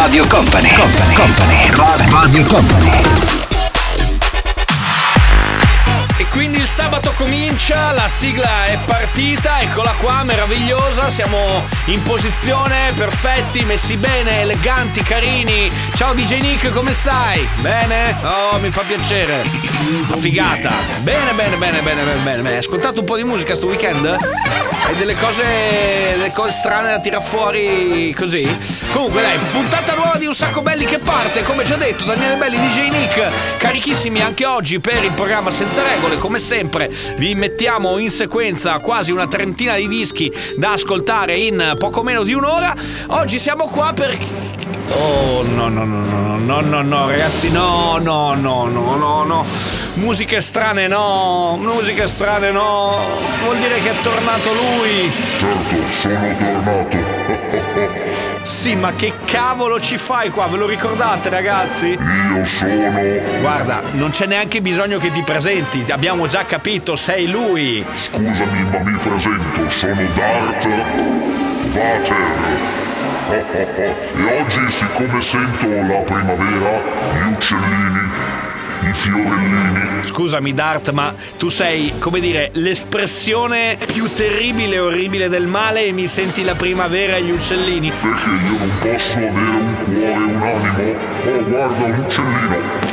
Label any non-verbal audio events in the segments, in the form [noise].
Radio Company, Company, Company, Radio Company. E quindi il sabato comincia, la sigla è partita, eccola qua, meravigliosa, siamo in posizione, perfetti, messi bene, eleganti, carini. Ciao DJ Nick, come stai? Bene? Oh, mi fa piacere. Una figata. Bene, bene, bene, bene, bene, bene. Hai ascoltato un po' di musica sto weekend? Hai delle cose, delle cose strane da tirar fuori così? Comunque dai, puntata nuova di Un Sacco Belli che parte, come già detto, Daniele Belli, DJ Nick, carichissimi anche oggi per il programma Senza Regole, come sempre vi mettiamo in sequenza quasi una trentina di dischi da ascoltare in poco meno di un'ora. Oggi siamo qua per... Oh no no no no no no no ragazzi no no no no no no musiche strane no musiche strane no vuol dire che è tornato lui Certo, sono tornato. Sì ma che cavolo ci fai qua? Ve lo ricordate ragazzi? Io sono. guarda non c'è neanche bisogno che ti presenti. Abbiamo già capito sei lui. Scusami, ma mi presento, sono Dart Vater. E oggi, siccome sento la primavera, gli uccellini, i fiorellini, Scusami Dart, ma tu sei, come dire, l'espressione più terribile e orribile del male e mi senti la primavera e gli uccellini. perché io non posso avere un cuore e un animo? Oh, guarda, un uccellino.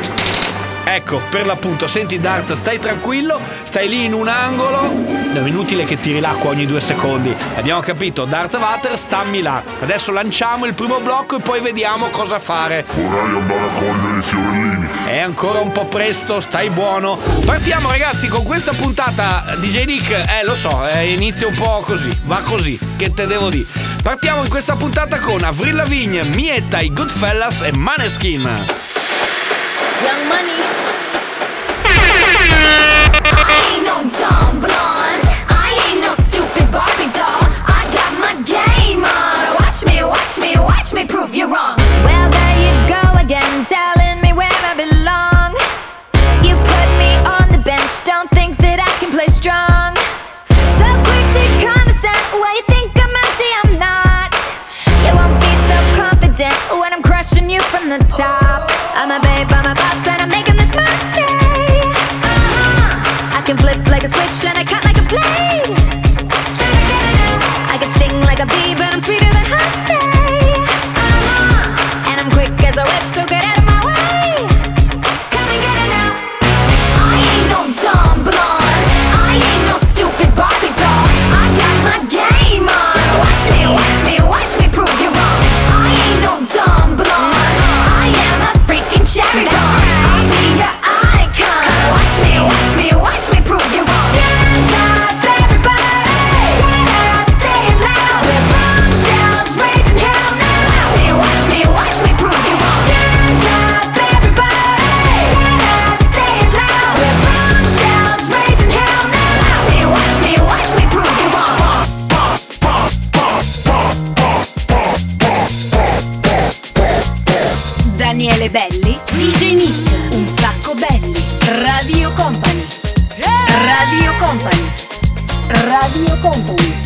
Ecco, per l'appunto, senti Dart, stai tranquillo, stai lì in un angolo. No, è inutile che tiri l'acqua ogni due secondi. Abbiamo capito, Dart Vater, stammi là. Adesso lanciamo il primo blocco e poi vediamo cosa fare. Vorrei andare a cogliere i fiorellini. È ancora un po' presto, stai buono. Partiamo ragazzi con questa puntata DJ Nick, eh lo so, eh, inizia un po' così, va così, che te devo dire. Partiamo in questa puntata con Avril Lavigne, Mietta, i Goodfellas e Maneskin. Young Money. Ooh.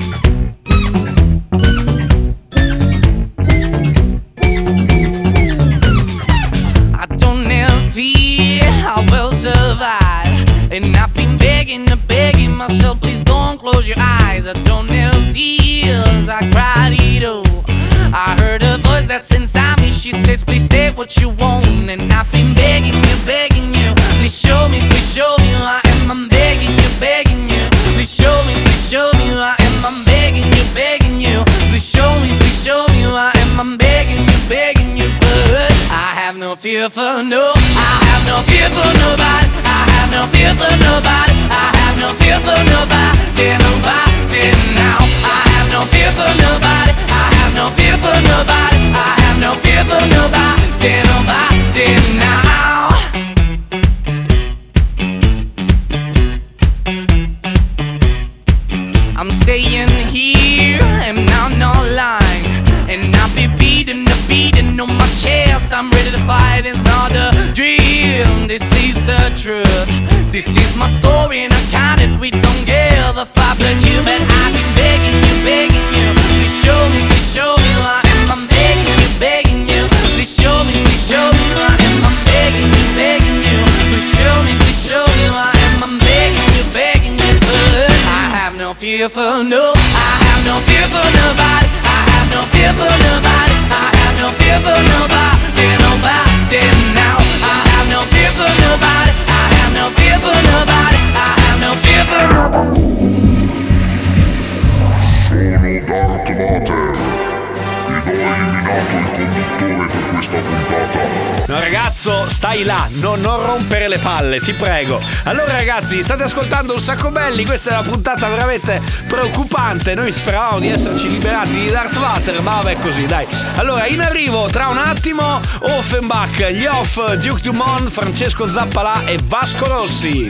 Fear for no, I have no fear for nobody. I have no fear for nobody. I have no fear for nobody, nobody now. I have no fear for nobody. I have no fear for nobody. I have no fear for nobody, nobody now. I'm staying here and I'm not lying. On my chest. I'm ready to fight, it's not a dream. This is the truth. This is my story and I count it. We don't give a fuck but you. But I've been begging you, begging you. Please show me, please show me who I am. I'm begging you, begging you. Please show me, please show me who I am. I'm begging you, begging you. Please show me, please show me who I am. I'm begging you, begging you. But I have no fear for no. I have no fear for nobody. I have no fear for nobody. No fear for nobody. Now. I have no fear for nobody. I have no fear for nobody. I have no fear for nobody. Ho eliminato il conduttore per questa puntata. No ragazzo, stai là, no, non rompere le palle, ti prego. Allora ragazzi, state ascoltando un sacco belli, questa è una puntata veramente preoccupante. Noi speravamo di esserci liberati di Darth Vader, ma vabbè così, dai. Allora, in arrivo tra un attimo Offenbach, gli off, Duke Dumont, Francesco Zappalà e Vasco Rossi.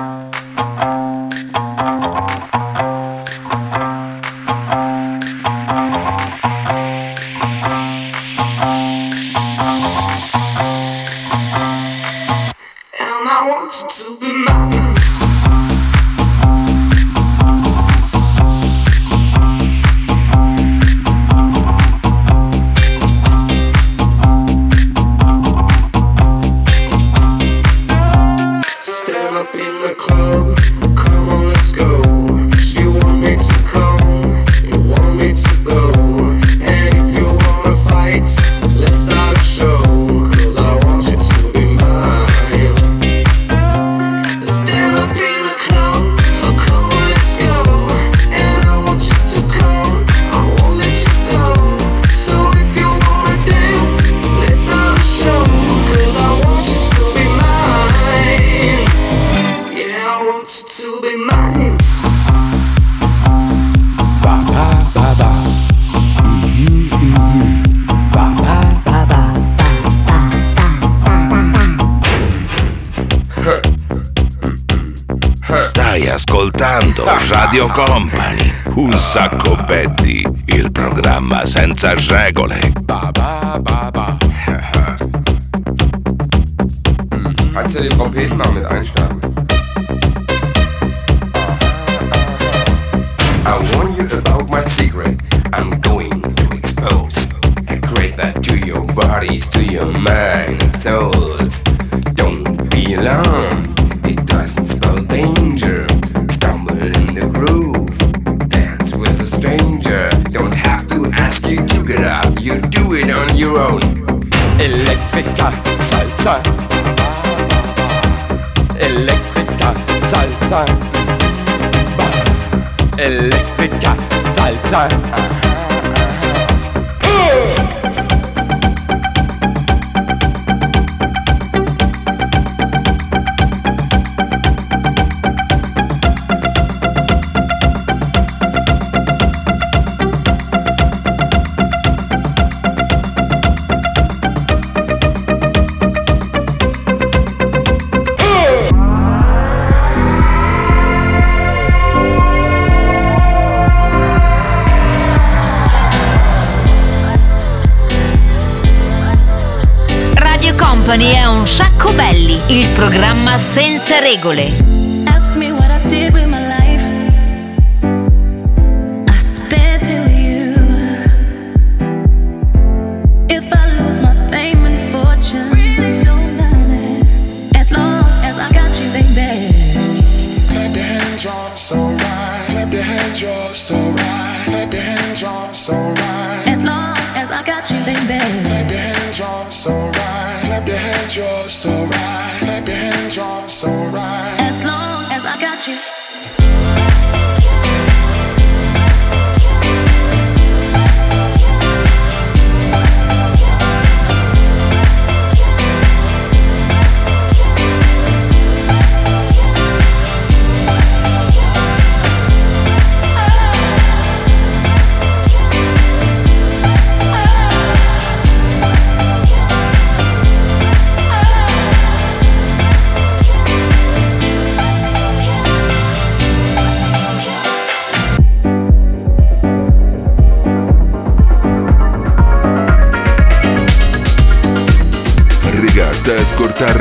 Stai ascoltando Radio Company, un sacco Betty, il programma senza regole. Kannst du den Trompeten mal mit einschlagen? I warn you about my secret. I'm going to expose. I create that to your bodies, to your mind souls. Don't be alarmed. you roll. Elektrika Salsa. Elektrika Salsa. Elektrika Salsa. compagnia Un Sacco Belli, il programma senza regole. yours.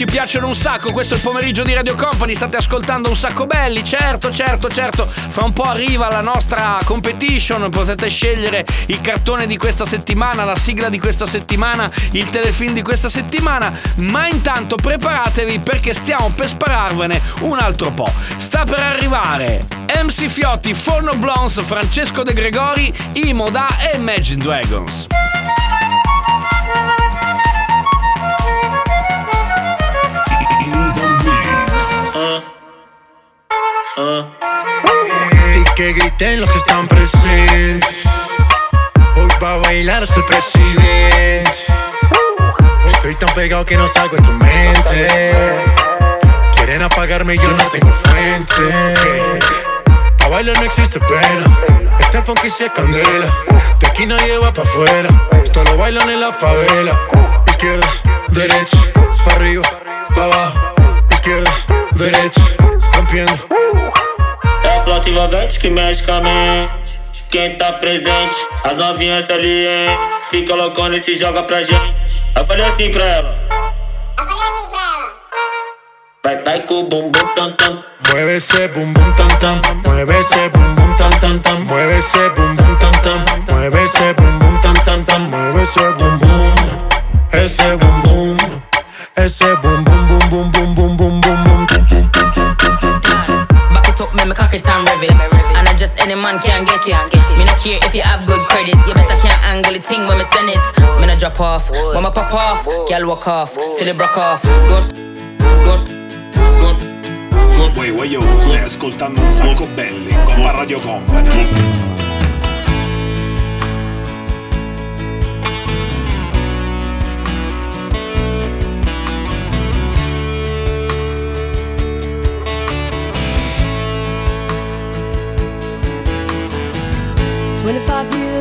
Ci piacciono un sacco. Questo è il pomeriggio di Radio Company. State ascoltando un sacco belli. Certo, certo, certo. Fra un po' arriva la nostra competition. Potete scegliere il cartone di questa settimana, la sigla di questa settimana, il telefilm di questa settimana. Ma intanto preparatevi perché stiamo per spararvene un altro po'. Sta per arrivare MC Fiotti, Forno Blondes, Francesco De Gregori, Imoda e Imagine Dragons. Que griten los que están presentes. Hoy va a bailar hasta el presidente. Estoy tan pegado que no salgo de tu mente. Quieren apagarme y yo no tengo fuente. Pa' bailar no existe pena. Este funky se candela. De aquí nadie va pa' afuera. Esto lo bailan en la favela. Izquierda, derecha, pa' arriba, pa' abajo. Izquierda, derecha, rompiendo. É a flauta envolvente que mexe com a mente. Quem tá presente, as novinhas ali, hein? Fica loucona e se joga pra gente. Eu falei assim pra ela. Vai, vai com o bumbum tam tam. Mueve ese bum bum tam tam, mueve ese bum bum tam tam tam, mueve ese bum bum tam tam, mueve ese bum bum tam tam tam, mueve ese bum bum, ese bum bum, ese bum bum bum bum bum bum bum bum up, make me cock it and rev it. And I just any man can get it. Me not care if you have good credit. You better can't angle the thing when me send it. Me not drop off, when me pop off, girl walk off till it broke off. Don't, don't, stai ascoltando un sacco belli con Radio Company.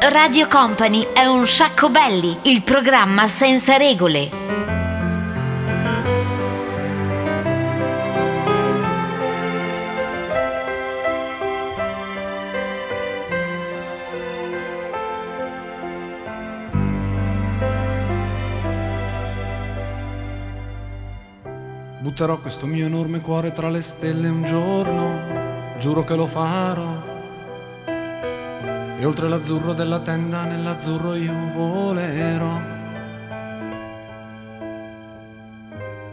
Radio Company è un sacco belli, il programma senza regole. Butterò questo mio enorme cuore tra le stelle un giorno, giuro che lo farò. E oltre l'azzurro della tenda, nell'azzurro io volerò.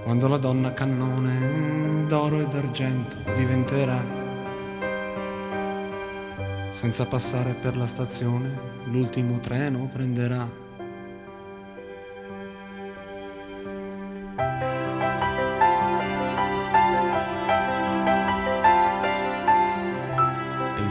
Quando la donna cannone d'oro e d'argento diventerà, senza passare per la stazione, l'ultimo treno prenderà.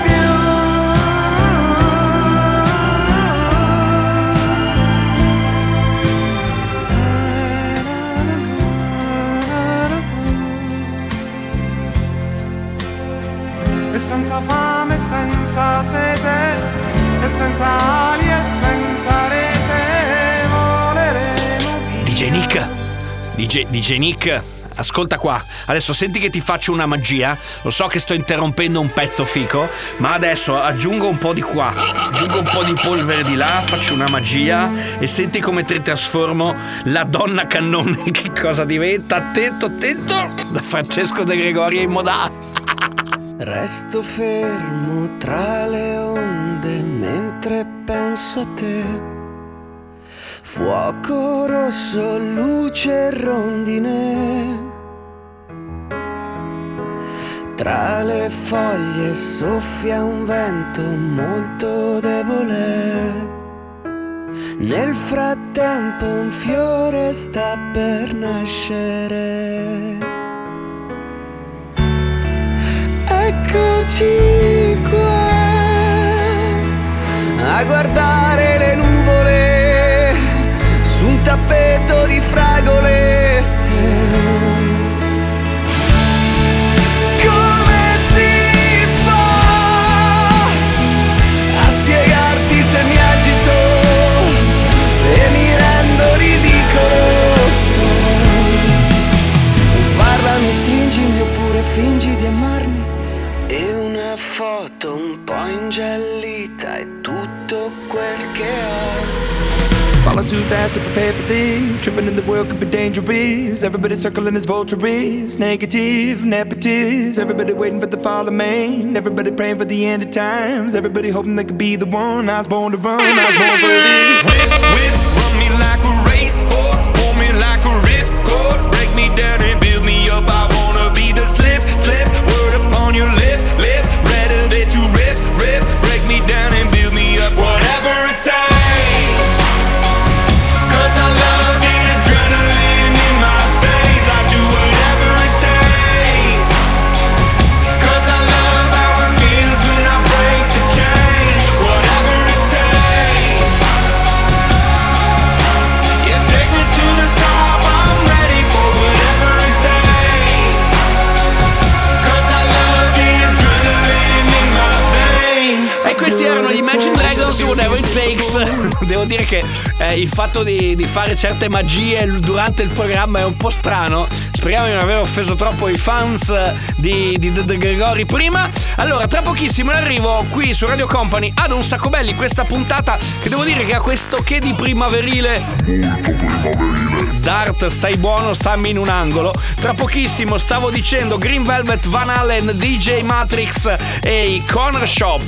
più senza fame, senza sete, e senza ali e senza rete voleremo DJ Nick, DJ, DJ Nick, ascolta qua. Adesso senti che ti faccio una magia. Lo so che sto interrompendo un pezzo fico, ma adesso aggiungo un po' di qua, aggiungo un po' di polvere di là, faccio una magia e senti come ti trasformo la donna cannone. [laughs] Che cosa diventa? Attento, attento! Da Francesco De Gregorio in moda. [laughs] Resto fermo tra le onde mentre penso a te. Fuoco rosso, luce rondine. Tra le foglie soffia un vento molto debole. Nel frattempo un fiore sta per nascere. Eccoci qua a guardare le nuvole su un tappeto di fragole. Quel. Falling too fast to prepare for this. Tripping in the world could be dangerous. Everybody circling as vultures. Negative, nepotist. Everybody waiting for the fall of man. Everybody praying for the end of times. Everybody hoping they could be the one. I was born to run. I was born for this. [laughs] Devo dire che eh, il fatto di, di fare certe magie durante il programma è un po' strano. Speriamo di non aver offeso troppo i fans di, di De Gregori prima. Allora, tra pochissimo arrivo qui su Radio Company ad un sacco belli questa puntata che devo dire che ha questo che di primaverile. Dart, stai buono, stammi in un angolo. Tra pochissimo stavo dicendo Green Velvet, Van Allen, DJ Matrix e i Corner Shop.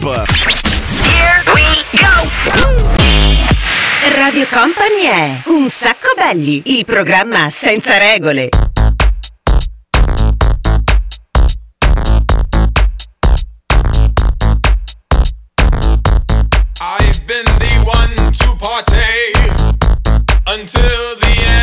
Here we go! Radio Company è Un sacco belli, il programma senza regole. I've been the one to party until the end.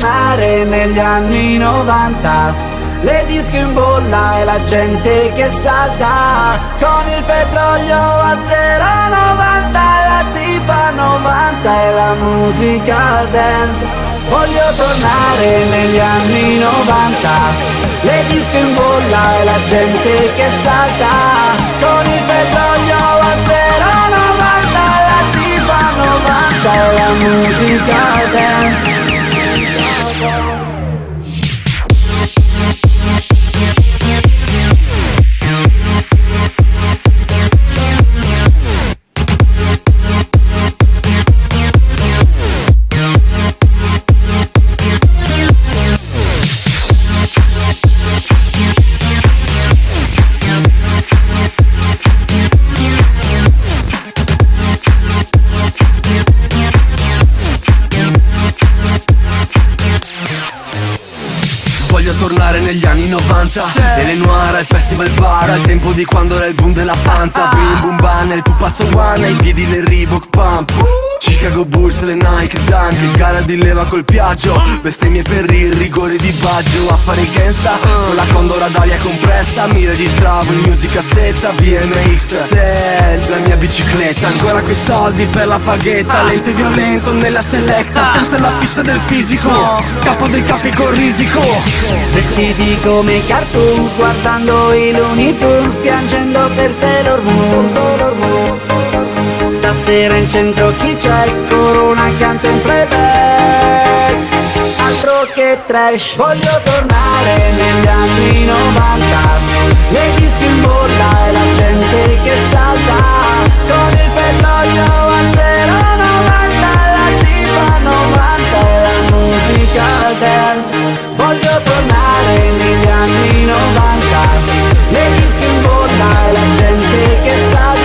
Tornare negli anni 90 Le disco in bolla e la gente che salta. Con il petrolio a 0,90 La tipa 90 e la musica dance. Voglio tornare negli anni 90 Le disco in bolla e la gente che salta. Con il petrolio a 0,90 La tipa 90 e la musica dance festival bar Al tempo di quando era il boom della Fanta. Bim boom ban, il pupazzo one Ai piedi le Reebok Pump Chicago Bulls, le Nike Dunk Gara di leva col piaggio. Bestemmie per il rigore di Baggio. A fare i gangsta Con la condora d'aria compressa. Mi registravo in music cassetta BMX Set, la mia bicicletta. Ancora quei soldi per la paghetta. Lento e violento nella selecta Senza la fissa del fisico. Capo dei capi con risico. Vestiti come cartoons Guardando i Looney Tunes Piangendo per Sailor Moon Stasera in centro chi c'è? Corona accanto in playback. Altro che trash Voglio tornare negli anni 90 Le dischi in bolla e la gente che salta. Con il petrolio a 0,90 La tipa 90 e la musica dance. Voglio tornare negli anni 90 Le dischi in bolla e la gente che salta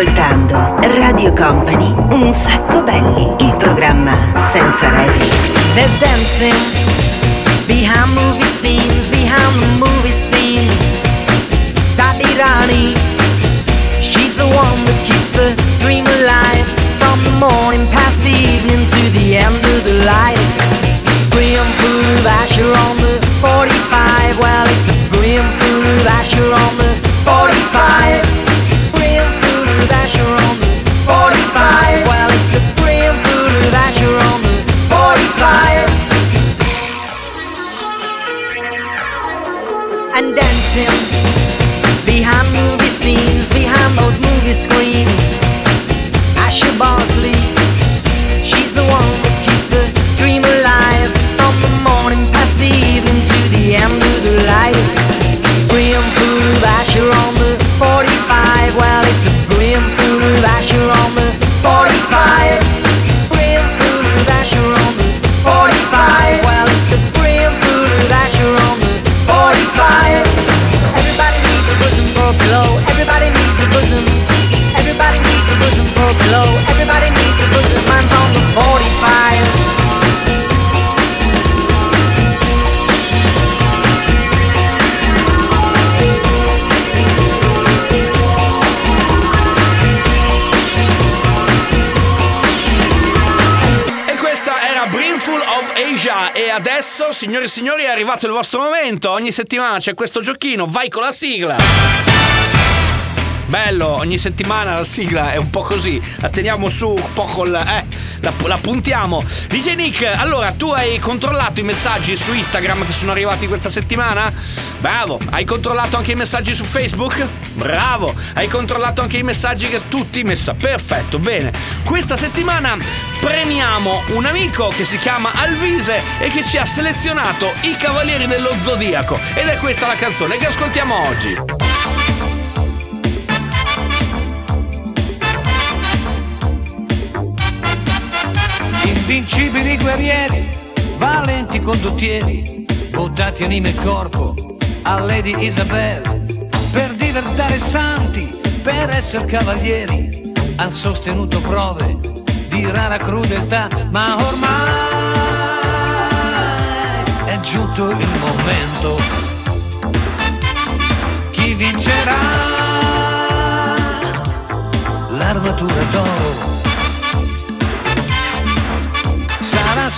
ascoltando Radio Company, un sacco belli, il programma senza regole. There's dancing behind movie scenes, behind the movie scene. Sabirani, she's the one that keeps the dream alive from the morning past the evening to the end of the. Brim full of Asher on the 45. Well, it's a brim full of Asher on the 45. Adesso, signori e signori, è arrivato il vostro momento. Ogni settimana c'è questo giochino, vai con la sigla. Bello, ogni settimana la sigla è un po' così. La teniamo su un po' col. Eh, la, la puntiamo. DJ Nick, allora tu hai controllato i messaggi su Instagram che sono arrivati questa settimana? Bravo. Hai controllato anche i messaggi su Facebook? Bravo. Hai controllato anche i messaggi che tutti messa. Perfetto, bene. Questa settimana premiamo un amico che si chiama Alvise e che ci ha selezionato i Cavalieri dello Zodiaco. Ed è questa la canzone che ascoltiamo oggi. Invincibili guerrieri, valenti condottieri, buttati anima e corpo a Lady Isabel. Per diventare santi, per essere cavalieri, han sostenuto prove di rara crudeltà, ma ormai è giunto il momento. Chi vincerà? L'armatura d'oro.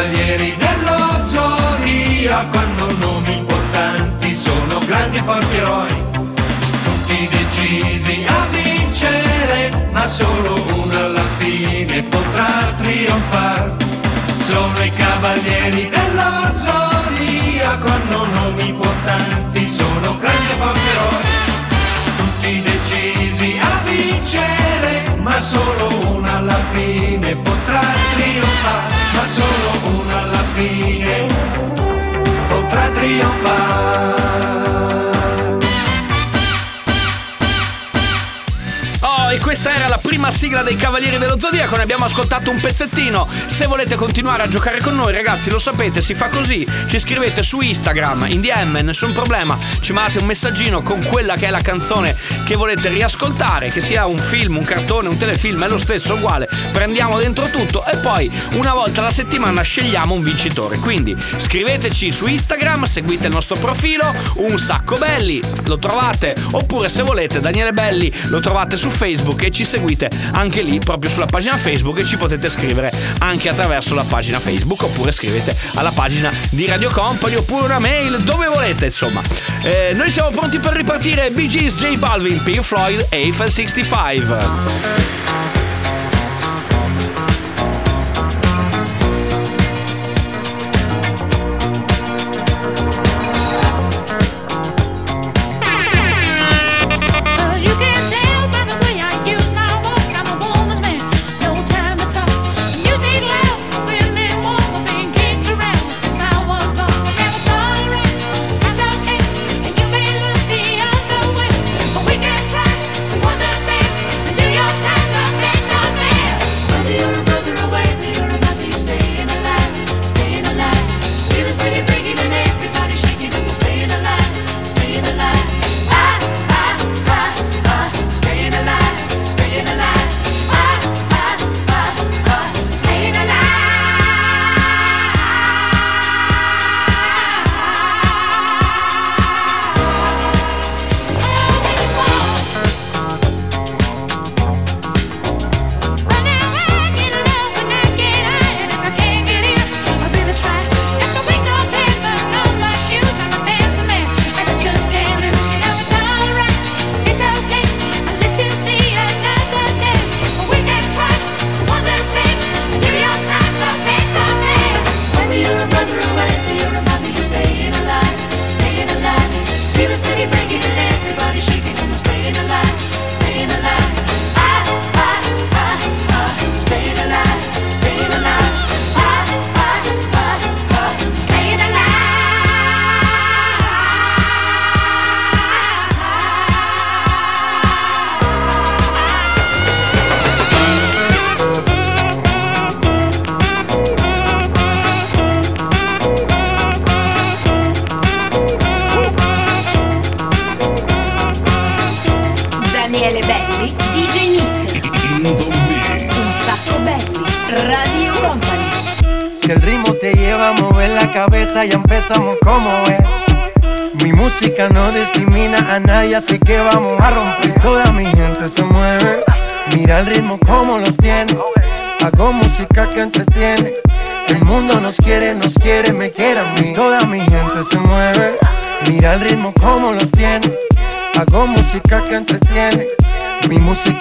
Cavalieri dello zodiaco, hanno nomi importanti, sono grandi e forti eroi, tutti decisi a vincere, ma solo uno alla fine potrà trionfare. Sono i cavalieri dello zodiaco, hanno nomi importanti, sono grandi e forti eroi, decisi a vincere, ma solo uno alla fine potrà trionfare, ma solo uno alla fine potrà trionfare. E questa era la prima sigla dei Cavalieri dello Zodiaco. Ne abbiamo ascoltato un pezzettino. Se volete continuare a giocare con noi, ragazzi, lo sapete, si fa così. Ci scrivete su Instagram, in DM, nessun problema. Ci mandate un messaggino con quella che è la canzone che volete riascoltare, che sia un film, un cartone, un telefilm, è lo stesso, uguale. Prendiamo dentro tutto e poi una volta alla settimana scegliamo un vincitore. Quindi scriveteci su Instagram, seguite il nostro profilo, un sacco belli, lo trovate. Oppure se volete, Daniele Belli, lo trovate su Facebook e ci seguite anche lì, proprio sulla pagina Facebook e ci potete scrivere anche attraverso la pagina Facebook oppure scrivete alla pagina di Radio Company oppure una mail dove volete, insomma. Eh, noi siamo pronti per ripartire Gees, J Balvin, Pink Floyd, Eiffel 65.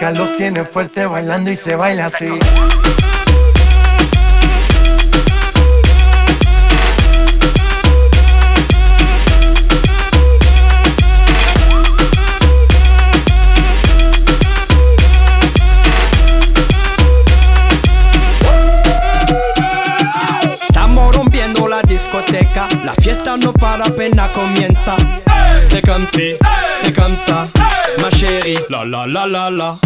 Música los tiene fuerte bailando y se baila así. Estamos rompiendo la discoteca, la fiesta no para apenas comienza. C'est comme si, c'est comme ça, ma chérie. La la la la la.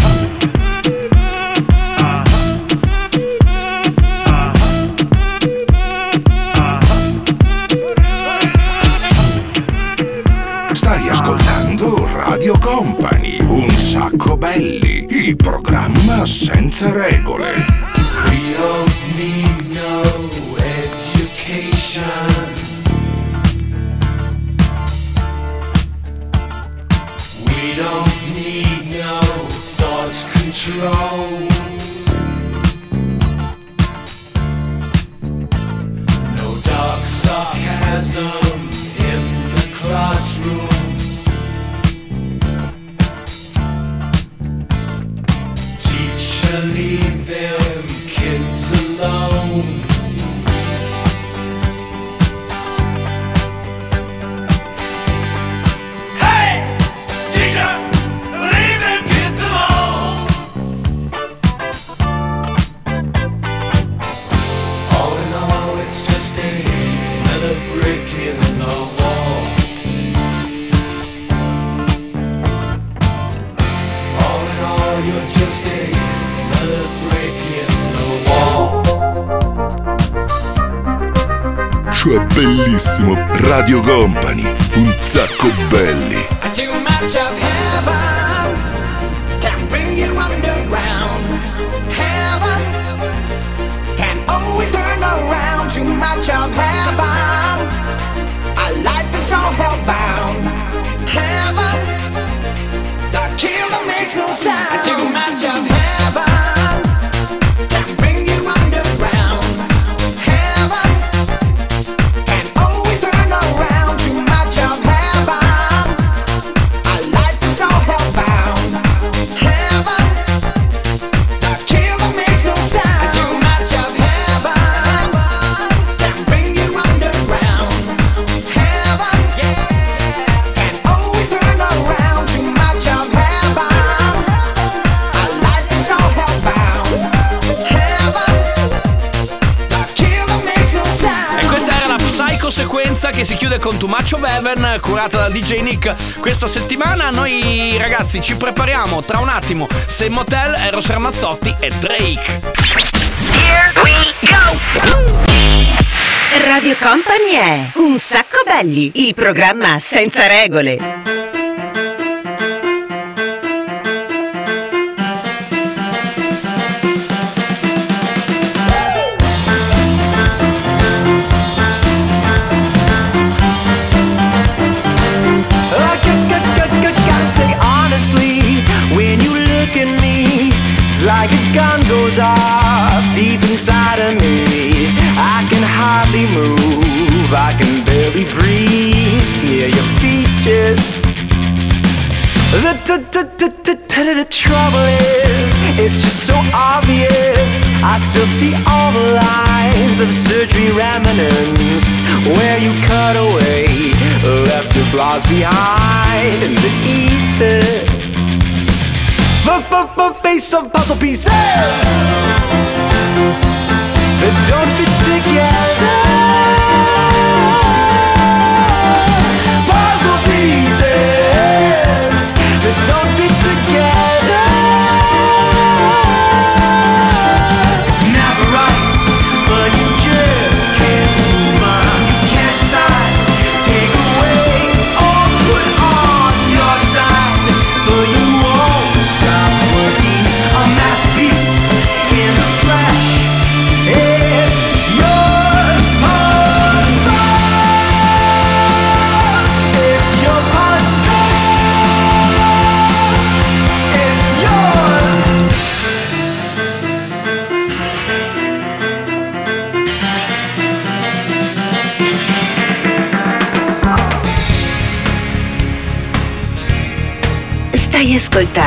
Stai ascoltando Radio Company, un sacco belli, il programma senza regole. We don't need control. No dark sarcasm Cioè bellissimo, Radio Company, un sacco belli. Too much of heaven can bring you underground. Heaven can always turn around. Too much of heaven, all hellbound. Heaven, the killer makes no sound. Con of Heaven, curata dal DJ Nick questa settimana. Noi ragazzi ci prepariamo tra un attimo. Sei Motel, Eros Ramazzotti e Drake. Here we go! Radio Company è Un sacco belli, il programma senza regole. Barely breathe near your features. The, trouble is, it's just so obvious. I still see all the lines of surgery remnants where you cut away, left your flaws behind in the ether. The face of puzzle pieces that don't fit together.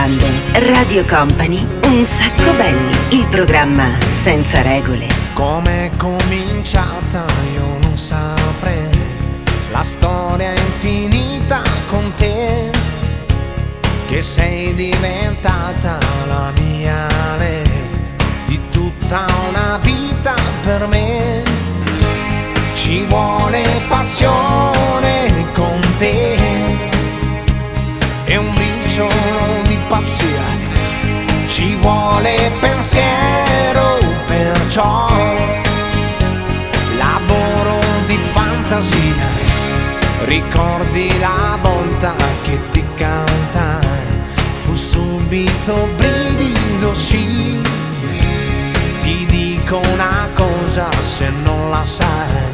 Ascoltando Radio Company Un sacco belli, il programma senza regole. Com'è cominciata io non saprei. La storia è infinita con te. Che sei pensiero, perciò lavoro di fantasia. Ricordi la volta che ti cantai, fu subito brivido, sì. Ti dico una cosa se non la sai,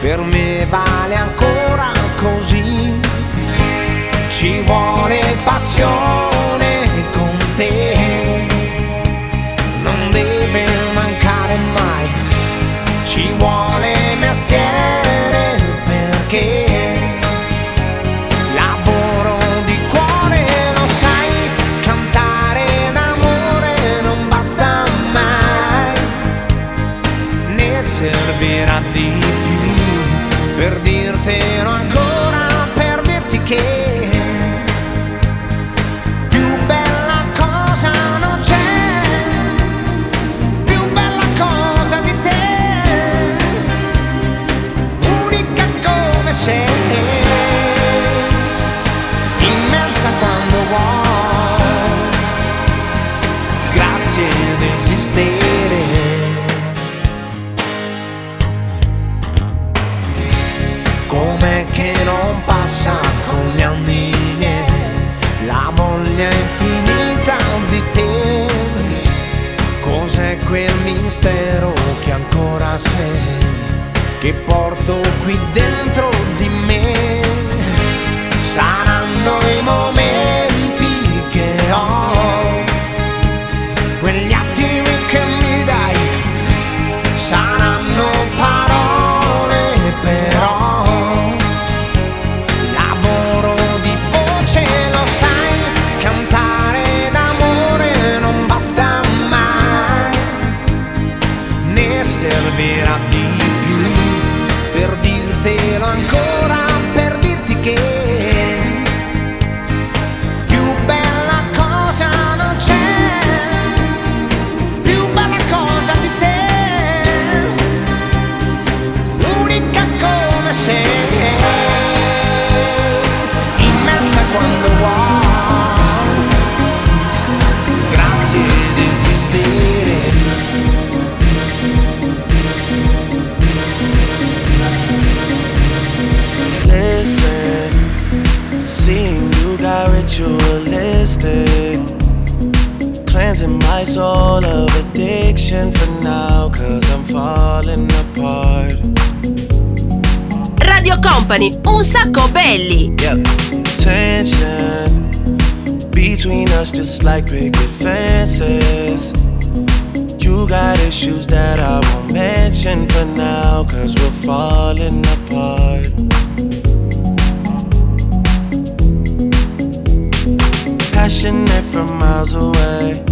per me vale ancora così. Ci vuole passione con te, my servirà di più per dirtelo ancora, my soul of addiction for now, cause I'm falling apart. Radio Company, un sacco belli. Yep. Tension between us, just like picket fences. You got issues that I won't mention for now, cause we're falling apart. Passionate from miles away,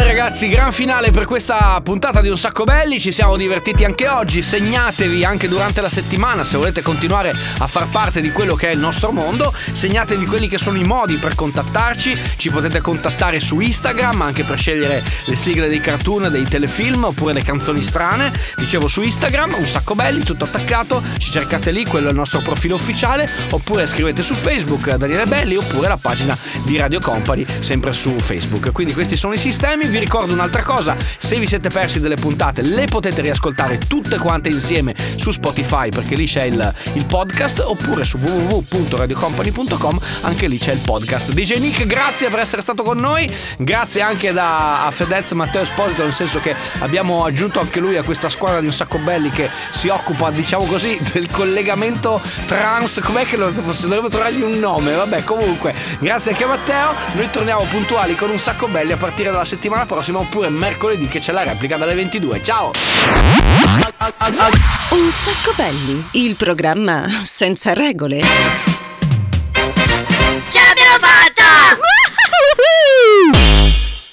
finale ragazzi, gran finale per questa puntata di Un Sacco Belli, ci siamo divertiti anche oggi, segnatevi anche durante la settimana se volete continuare a far parte di quello che è il nostro mondo, segnatevi quelli che sono i modi per contattarci, ci potete contattare su Instagram anche per scegliere le sigle dei cartoon, dei telefilm oppure le canzoni strane, dicevo su Instagram, Un Sacco Belli, tutto attaccato, ci cercate lì, quello è il nostro profilo ufficiale, oppure scrivete su Facebook Daniele Belli oppure la pagina di Radio Company sempre su Facebook, quindi questi sono i sistemi, vi ricordo un'altra cosa, se vi siete persi delle puntate le potete riascoltare tutte quante insieme su Spotify perché lì c'è il, il podcast oppure su www.radiocompany.com anche lì c'è il podcast. DJ Nick, grazie per essere stato con noi, grazie anche da, a Fedez Matteo Esposito nel senso che abbiamo aggiunto anche lui a questa squadra di un sacco belli che si occupa diciamo così del collegamento trans, com'è che lo, dovremmo trovargli un nome, vabbè comunque grazie anche a Matteo, noi torniamo puntuali con un sacco belli a partire dalla settimana prossima oppure mercoledì che c'è la replica dalle 22, ciao! Un sacco belli, il programma senza regole.